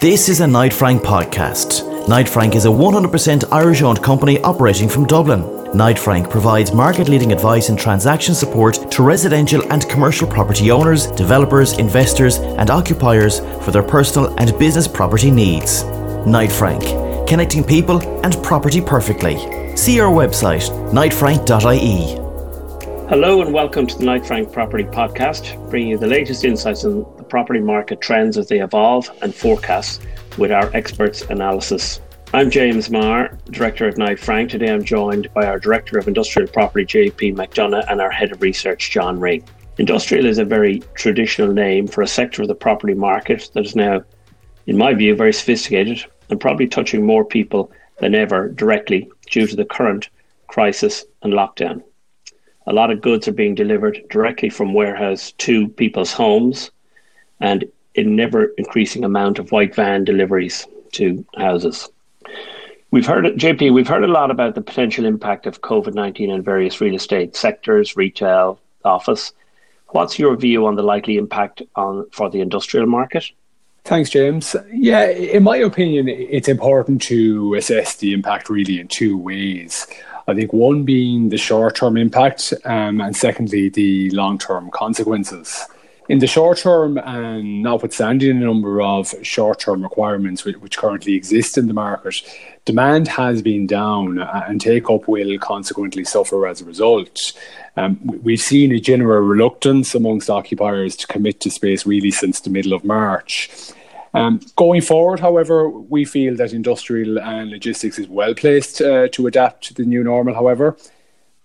This is a Knight Frank podcast. Knight Frank is a 100% Irish owned company operating from Dublin. Knight Frank provides market leading advice and transaction support to residential and commercial property owners, developers, investors, and occupiers for their personal and business property needs. Knight Frank, connecting people and property perfectly. See our website, knightfrank.ie. Hello and welcome to the Knight Frank Property Podcast, bringing you the latest insights on property market trends as they evolve and forecasts with our experts' analysis. I'm James Marr, Director at Knight Frank. Today I'm joined by our Director of Industrial Property, JP McDonough, and our Head of Research, John Ring. Industrial is a very traditional name for a sector of the property market that is now, in my view, very sophisticated and probably touching more people than ever directly due to the current crisis and lockdown a lot of goods are being delivered directly from warehouse to people's homes and in never increasing amount of white van deliveries to houses. We've heard, JP, we've heard a lot about the potential impact of COVID 19 on various real estate sectors, retail, office. What's your view on the likely impact on for the industrial market? Thanks, James. Yeah, in my opinion, it's important to assess the impact really in two ways. I think one being the short term impact, um, and secondly, the long term consequences. In the short term, and notwithstanding a number of short term requirements which, currently exist in the market, demand has been down uh, and take up will consequently suffer as a result. Um, we've seen a general reluctance amongst occupiers to commit to space really since the middle of March. Um, going forward, however, we feel that industrial and logistics is well placed uh, to adapt to the new normal. However,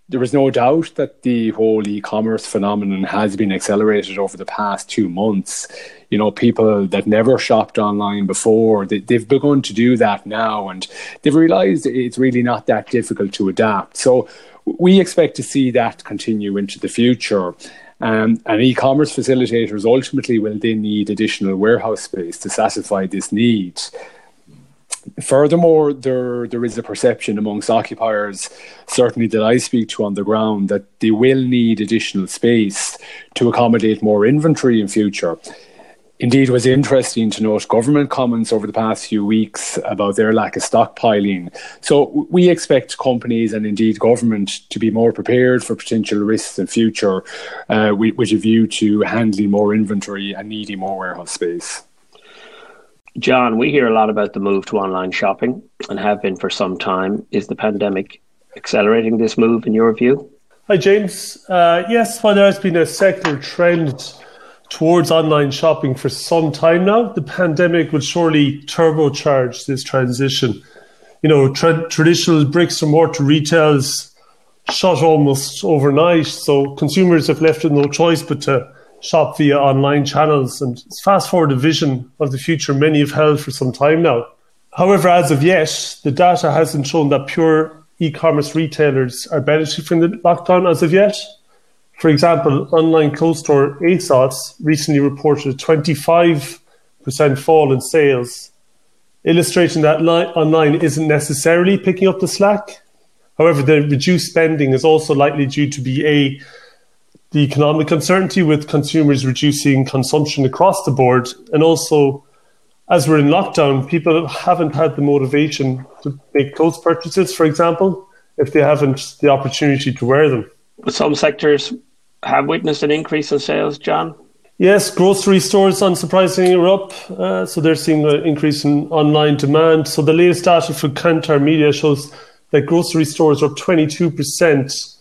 there is no doubt that the whole e-commerce phenomenon has been accelerated over the past two months. You know, people that never shopped online before, they, they've begun to do that now, and they've realised it's really not that difficult to adapt. So we expect to see that continue into the future. Um, and e-commerce facilitators ultimately will then need additional warehouse space to satisfy this need. Furthermore, there there is a perception amongst occupiers, certainly that I speak to on the ground, that they will need additional space to accommodate more inventory in future. Indeed, it was interesting to note government comments over the past few weeks about their lack of stockpiling. So we expect companies and indeed government to be more prepared for potential risks in future, uh, with a view to handling more inventory and needing more warehouse space. John, we hear a lot about the move to online shopping and have been for some time. Is the pandemic accelerating this move in your view? Hi, James. Uh, yes, while there has been a secular trend towards online shopping for some time now. The pandemic will surely turbocharge this transition. You know, tra- traditional bricks and mortar retails shut almost overnight, so consumers have left no choice but to shop via online channels. And fast forward a vision of the future many have held for some time now. However, as of yet, the data hasn't shown that pure e-commerce retailers are benefiting from the lockdown as of yet. For example, online clothes store ASOS recently reported a 25% fall in sales, illustrating that li- online isn't necessarily picking up the slack. However, the reduced spending is also likely due to be a the economic uncertainty with consumers reducing consumption across the board, and also as we're in lockdown, people haven't had the motivation to make clothes purchases, for example, if they haven't the opportunity to wear them. Some sectors have witnessed an increase in sales, John? Yes, grocery stores, unsurprisingly, are up. Uh, so they're seeing an increase in online demand. So the latest data from Kantar Media shows that grocery stores are up 22%,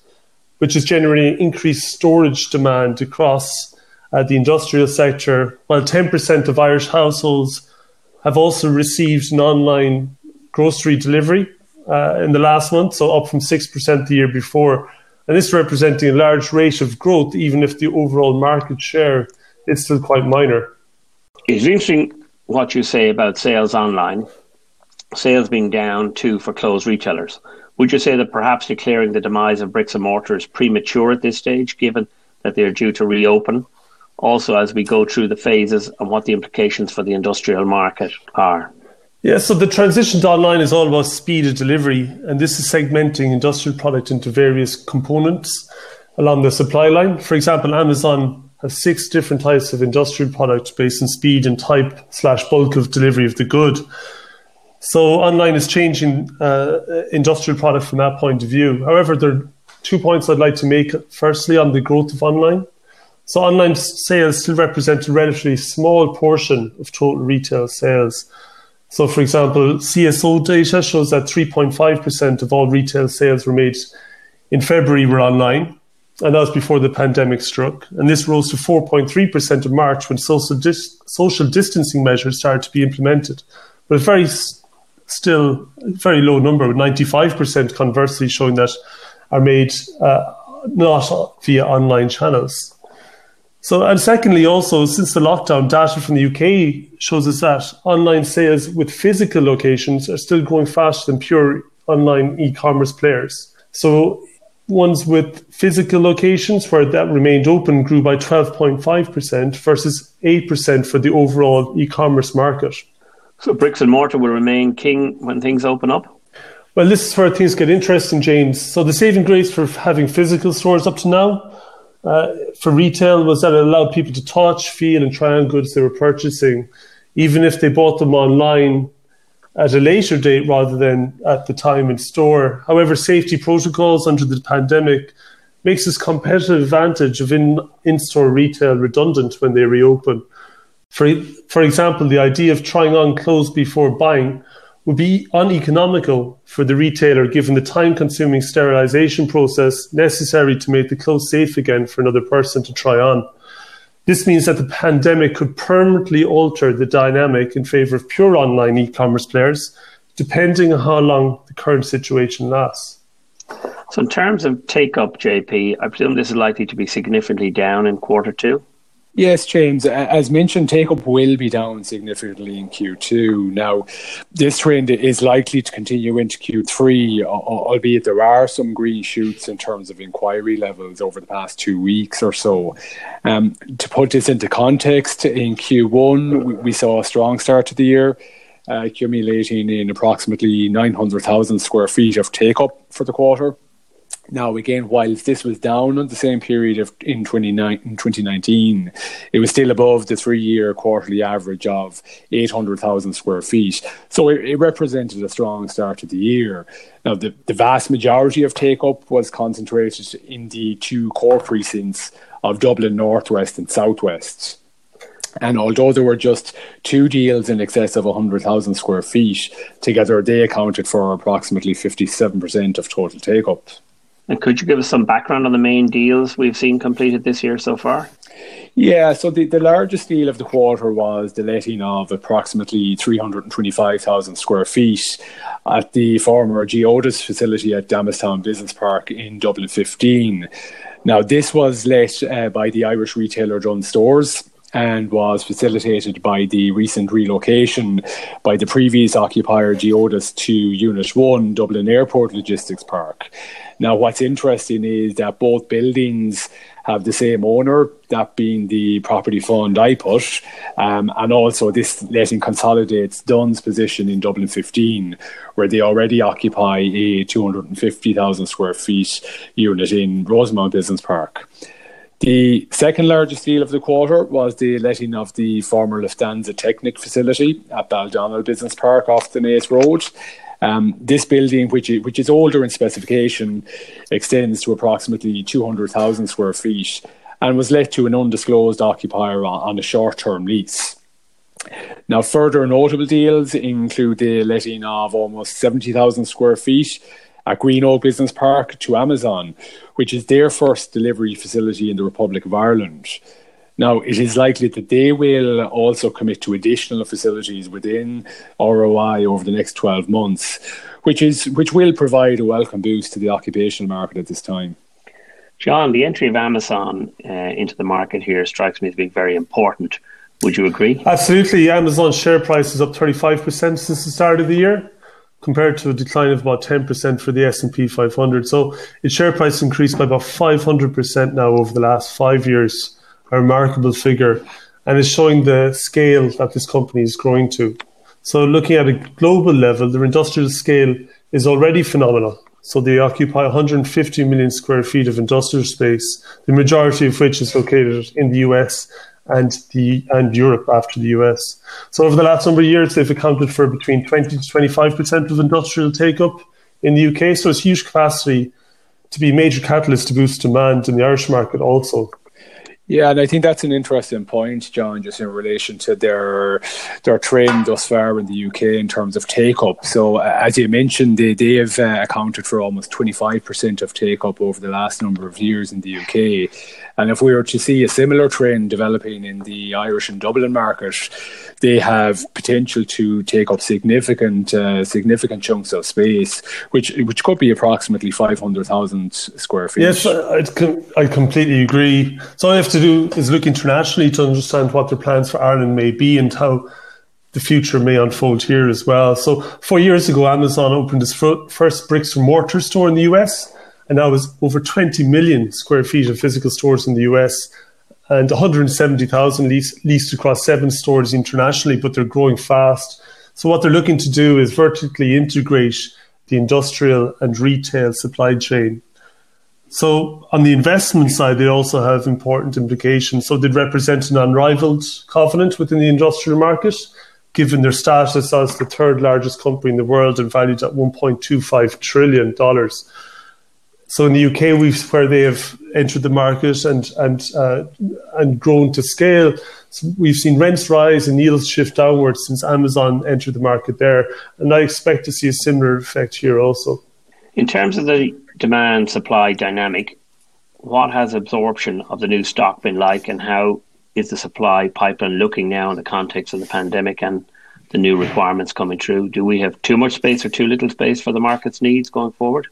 which is generating increased storage demand across uh, the industrial sector, while 10% of Irish households have also received an online grocery delivery uh, in the last month, so up from 6% the year before and this representing a large rate of growth, even if the overall market share is still quite minor. It's interesting what you say about sales online, sales being down too for closed retailers. Would you say that perhaps declaring the demise of bricks and mortar is premature at this stage, given that they are due to reopen? Also, as we go through the phases and what the implications for the industrial market are. Yeah, so the transition to online is all about speed of delivery, and this is segmenting industrial product into various components along the supply line. For example, Amazon have six different types of industrial products based on speed and type slash bulk of delivery of the good. So online is changing uh, industrial product from that point of view. However, there are two points I'd like to make. Firstly, on the growth of online. So online sales still represent a relatively small portion of total retail sales. So, for example, CSO data shows that 3.5% of all retail sales were made in February were online, and that was before the pandemic struck. And this rose to 4.3% in March when social, dis- social distancing measures started to be implemented. But a very still a very low number, 95% conversely showing that are made uh, not via online channels. So, and secondly, also since the lockdown, data from the UK shows us that online sales with physical locations are still growing faster than pure online e-commerce players. So, ones with physical locations where that remained open grew by 12.5% versus 8% for the overall e-commerce market. So, bricks and mortar will remain king when things open up. Well, this is where things get interesting, James. So, the saving grace for having physical stores up to now uh, for retail was that it allowed people to touch, feel, and try on goods they were purchasing, even if they bought them online at a later date rather than at the time in store. However, safety protocols under the pandemic makes this competitive advantage of in, in-store retail redundant when they reopen. For, for example, the idea of trying on clothes before buying would be uneconomical for the retailer given the time consuming sterilization process necessary to make the clothes safe again for another person to try on. This means that the pandemic could permanently alter the dynamic in favor of pure online e commerce players, depending on how long the current situation lasts. So, in terms of take up, JP, I presume this is likely to be significantly down in quarter two? Yes, James. As mentioned, take up will be down significantly in Q2. Now, this trend is likely to continue into Q3, albeit there are some green shoots in terms of inquiry levels over the past two weeks or so. Um, to put this into context, in Q1, we saw a strong start to the year. Uh, accumulating in approximately 900,000 square feet of take up for the quarter. Now, again, whilst this was down on the same period of in, 2019, it was still above the three year quarterly average of 800,000 square feet. So it, it, represented a strong start to the year. Now, the, the vast majority of take up was concentrated in the two core precincts of Dublin Northwest and Southwest. And although there were just two deals in excess of 100,000 square feet, together they accounted for approximately 57% of total take up. And could you give us some background on the main deals we've seen completed this year so far? Yeah, so the, the largest deal of the quarter was the letting of approximately 325,000 square feet at the former Geodis facility at Damastown Business Park in Dublin 15. Now, this was let uh, by the Irish retailer Dunnes Stores and was facilitated by the recent relocation by the previous occupier Geodis to Unit 1 Dublin Airport Logistics Park. Now, what's interesting is that both buildings have the same owner, that being the property fund IPUT, um, and also this letting consolidates Dunnes' position in Dublin 15, where they already occupy a 250,000 square feet unit in Rosemount Business Park. The second largest deal of the quarter was the letting of the former Lufthansa Technik facility at Baldonnel Business Park off the Naas Road. Um, this building, which is, which is older in specification, extends to approximately 200,000 square feet and was let to an undisclosed occupier on, on a short term lease. Now, further notable deals include the letting of almost 70,000 square feet at Greenogue Business Park to Amazon, which is their first delivery facility in the Republic of Ireland. Now, it is likely that they will also commit to additional facilities within ROI over the next 12 months, which, is, which will provide a welcome boost to the occupational market at this time. John, the entry of Amazon uh, into the market here strikes me as being very important. Would you agree? Absolutely. Amazon's share price is up 35% since the start of the year compared to a decline of about 10% for the S&P 500. So its share price increased by about 500% now over the last five years a remarkable figure and is showing the scale that this company is growing to. So, looking at a global level, their industrial scale is already phenomenal. So they occupy 150 million square feet of industrial space, the majority of which is located in the US and the and Europe after the US. So over the last number of years, they've accounted for between 20 to 25 percent of industrial take up in the UK. So it's huge capacity to be a major catalyst to boost demand in the Irish market also. Yeah, and I think that's an interesting point, John, just in relation to their their trend thus far in the UK in terms of take up. So, uh, as you mentioned, they, they have uh, accounted for almost 25% of take up over the last number of years in the UK. And if we were to see a similar trend developing in the Irish and Dublin market, they have potential to take up significant uh, significant chunks of space, which which could be approximately 500,000 square feet. Yes, I, I completely agree. So all I have to do is look internationally to understand what their plans for Ireland may be and how the future may unfold here as well. So four years ago, Amazon opened its first bricks and mortar store in the US and now has over 20 million square feet of physical stores in the US and 170,000 leased, leased across seven stores internationally, but they're growing fast. So what they're looking to do is vertically integrate the industrial and retail supply chain. So on the investment side, they also have important implications. So they represent an unrivaled covenant within the industrial market, given their status as the third largest company in the world and valued at $1.25 trillion. So in the UK, we've where they have entered the market and and uh, and grown to scale. So we've seen rents rise and yields shift downwards since Amazon entered the market there, and I expect to see a similar effect here also. In terms of the demand supply dynamic, what has absorption of the new stock been like, and how is the supply pipeline looking now in the context of the pandemic and the new requirements coming through? Do we have too much space or too little space for the market's needs going forward?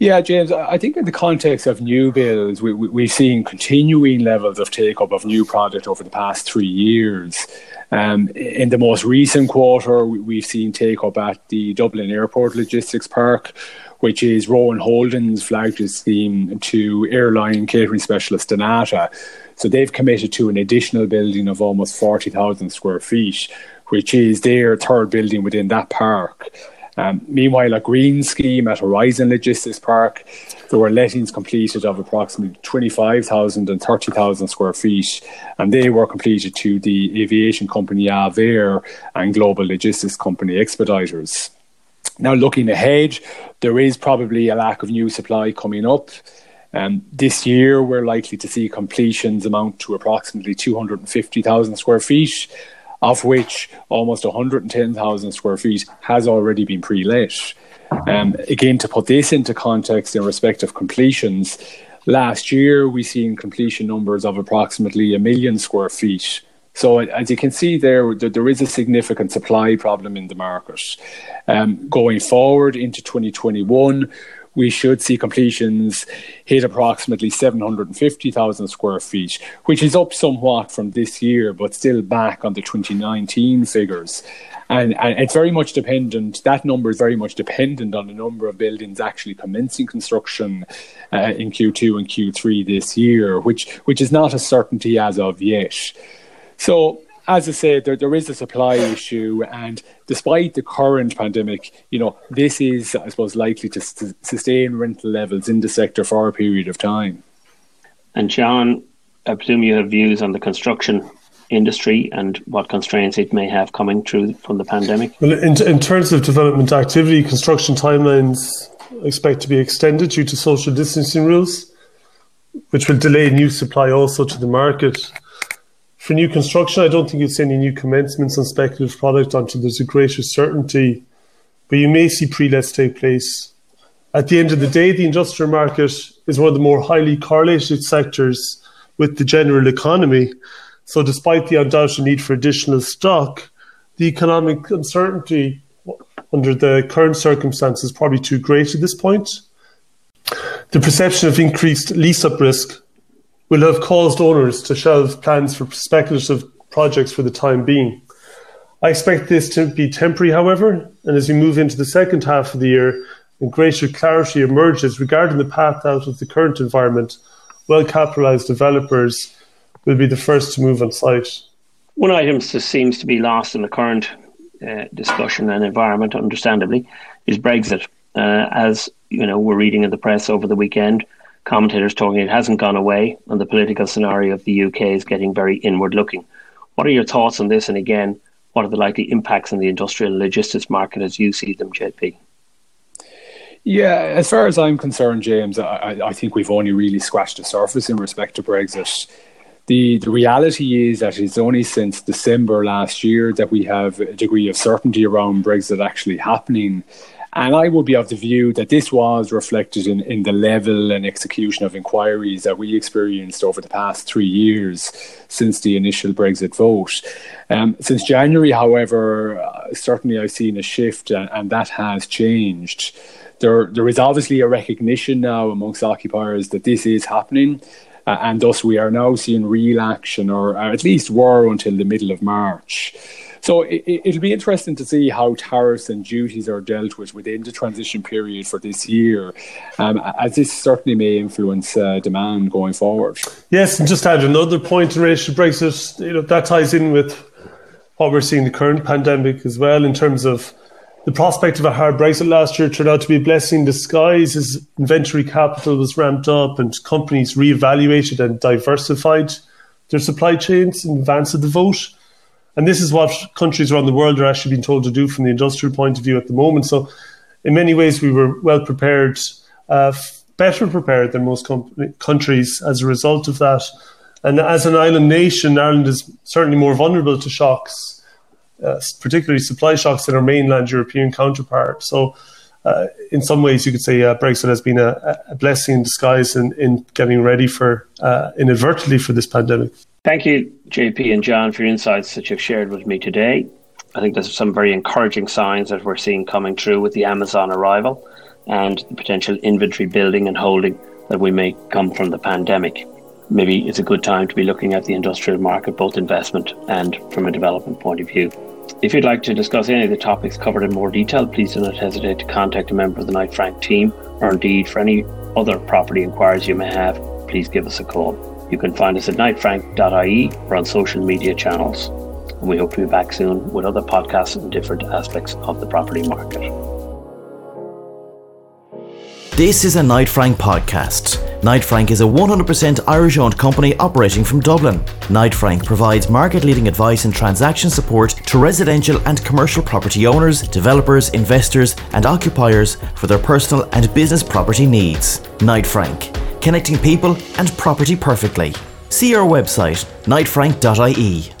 Yeah, James, I think in the context of new builds, we, we, have seen continuing levels of take up of new product over the past three years. Um, in the most recent quarter, we've seen take up at the Dublin Airport Logistics Park, which is Rohan Holdings flagship scheme to airline catering specialist dnata. So they've committed to an additional building of almost 40,000 square feet, which is their third building within that park. Um, meanwhile, a green scheme at Horizon Logistics Park, there were lettings completed of approximately 25,000 and 30,000 square feet, and they were completed to the aviation company Avair and global logistics company Expeditors. Now, looking ahead, there is probably a lack of new supply coming up. Um, this year, we're likely to see completions amount to approximately 250,000 square feet of which almost 110,000 square feet has already been pre let. Um, again, to put this into context in respect of completions, last year we seen completion numbers of approximately a million square feet. So, as you can see there, there is a significant supply problem in the market. Um, going forward into 2021, we should see completions hit approximately 750,000 square feet, which is up somewhat from this year, but still back on the 2019 figures. And, and, it's very much dependent, that number is very much dependent on the number of buildings actually commencing construction uh, in Q2 and Q3 this year, which, which is not a certainty as of yet. So as I said, there, there is a supply issue, and despite the current pandemic, you know, this is, I suppose, likely to sustain rental levels in the sector for a period of time. And John, I presume you have views on the construction industry and what constraints it may have coming through from the pandemic. Well, in, in terms of development activity, construction timelines expect to be extended due to social distancing rules, which will delay new supply also to the market. For new construction, I don't think you'd see any new commencements on speculative product until there's a greater certainty, but you may see pre-lets take place. At the end of the day, the industrial market is one of the more highly correlated sectors with the general economy. So despite the undoubted need for additional stock, the economic uncertainty under the current circumstances is probably too great at this point. The perception of increased lease up risk will have caused owners to shelve plans for speculative projects for the time being. I expect this to be temporary, however, and as we move into the second half of the year and greater clarity emerges regarding the path out of the current environment, well capitalized developers will be the first to move on site. One item that seems to be lost in the current uh, discussion and environment, understandably, is Brexit. uh, as you know, we're reading in the press over the weekend, commentators talking it hasn't gone away, and the political scenario of the UK is getting very inward looking. What are your thoughts on this? And again, what are the likely impacts on the industrial logistics market as you see them, JP? Yeah, as far as I'm concerned, James, I, I think we've only really scratched the surface in respect to Brexit. The, the reality is that it's only since December last year that we have a degree of certainty around Brexit actually happening. And I would be of the view that this was reflected in, in the level and execution of inquiries that we experienced over the past three years since the initial Brexit vote. Um, since January, however, uh, certainly I've seen a shift, and, and that has changed. There, there is obviously a recognition now amongst occupiers that this is happening. Uh, and thus, we are now seeing real action, or at least were until the middle of March. So it, will be interesting to see how tariffs and duties are dealt with within the transition period for this year, um, as this certainly may influence uh, demand going forward. Yes, and just add another point in relation to Brexit. You know that ties in with what we're seeing the current pandemic as well in terms of the prospect of a hard Brexit last year turned out to be a blessing in disguise as inventory capital was ramped up and companies re-evaluated and diversified their supply chains in advance of the vote. And this is what countries around the world are actually being told to do from the industrial point of view at the moment. So, in many ways, we were well prepared, uh, better prepared than most com- countries as a result of that. And as an island nation, Ireland is certainly more vulnerable to shocks, uh, particularly supply shocks than our mainland European counterpart. So, uh, in some ways, you could say uh, Brexit has been a, a, blessing in disguise in, in getting ready for, uh, inadvertently, for this pandemic. Thank you, JP and John, for your insights that you've shared with me today. I think there's some very encouraging signs that we're seeing coming through with the Amazon arrival and the potential inventory building and holding that we may come from the pandemic. Maybe it's a good time to be looking at the industrial market, both investment and from a development point of view. If you'd like to discuss any of the topics covered in more detail, please do not hesitate to contact a member of the Knight Frank team, or indeed for any other property inquiries you may have, please give us a call. You can find us at knightfrank.ie or on social media channels. And we hope to be back soon with other podcasts on different aspects of the property market. This is a Knight Frank podcast. Knight Frank is a 100% Irish owned company operating from Dublin. Knight Frank provides market leading advice and transaction support to residential and commercial property owners, developers, investors, and occupiers for their personal and business property needs. Knight Frank connecting people and property perfectly. See our website, knightfrank.ie.